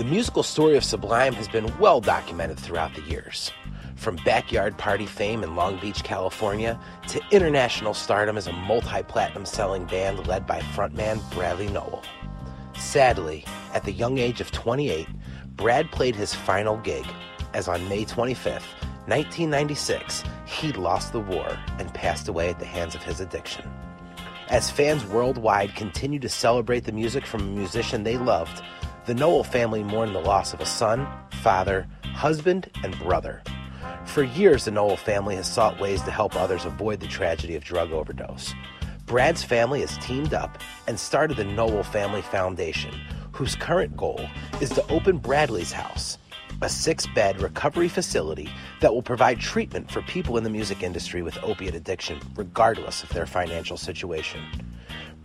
The musical story of Sublime has been well documented throughout the years. From backyard party fame in Long Beach, California, to international stardom as a multi platinum selling band led by frontman Bradley Nowell. Sadly, at the young age of 28, Brad played his final gig, as on May 25th, 1996, he lost the war and passed away at the hands of his addiction. As fans worldwide continue to celebrate the music from a musician they loved, the Nowell family mourned the loss of a son, father, husband, and brother. For years, the Nowell family has sought ways to help others avoid the tragedy of drug overdose. Brad's family has teamed up and started the Nowell Family Foundation, whose current goal is to open Bradley's House, a six bed recovery facility that will provide treatment for people in the music industry with opiate addiction, regardless of their financial situation.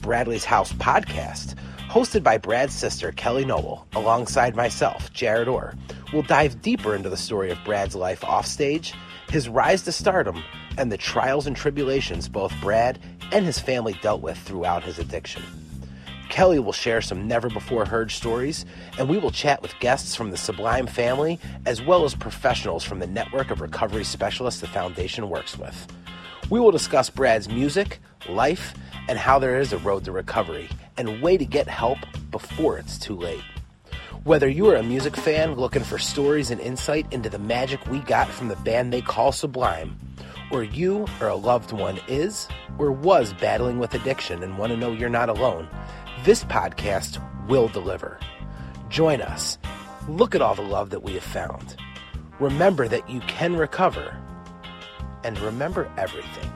Bradley's House podcast, hosted by Brad's sister, Kelly Nowell, alongside myself, Jared Orr, We'll dive deeper into the story of Brad's life offstage, his rise to stardom, and the trials and tribulations both Brad and his family dealt with throughout his addiction. Kelly will share some never before heard stories, and we will chat with guests from the Sublime family as well as professionals from the network of recovery specialists the foundation works with. We will discuss Brad's music, life, and how there is a road to recovery and way to get help before it's too late. Whether you are a music fan looking for stories and insight into the magic we got from the band they call Sublime, or you or a loved one is or was battling with addiction and want to know you're not alone, this podcast will deliver. Join us. Look at all the love that we have found. Remember that you can recover. And remember everything.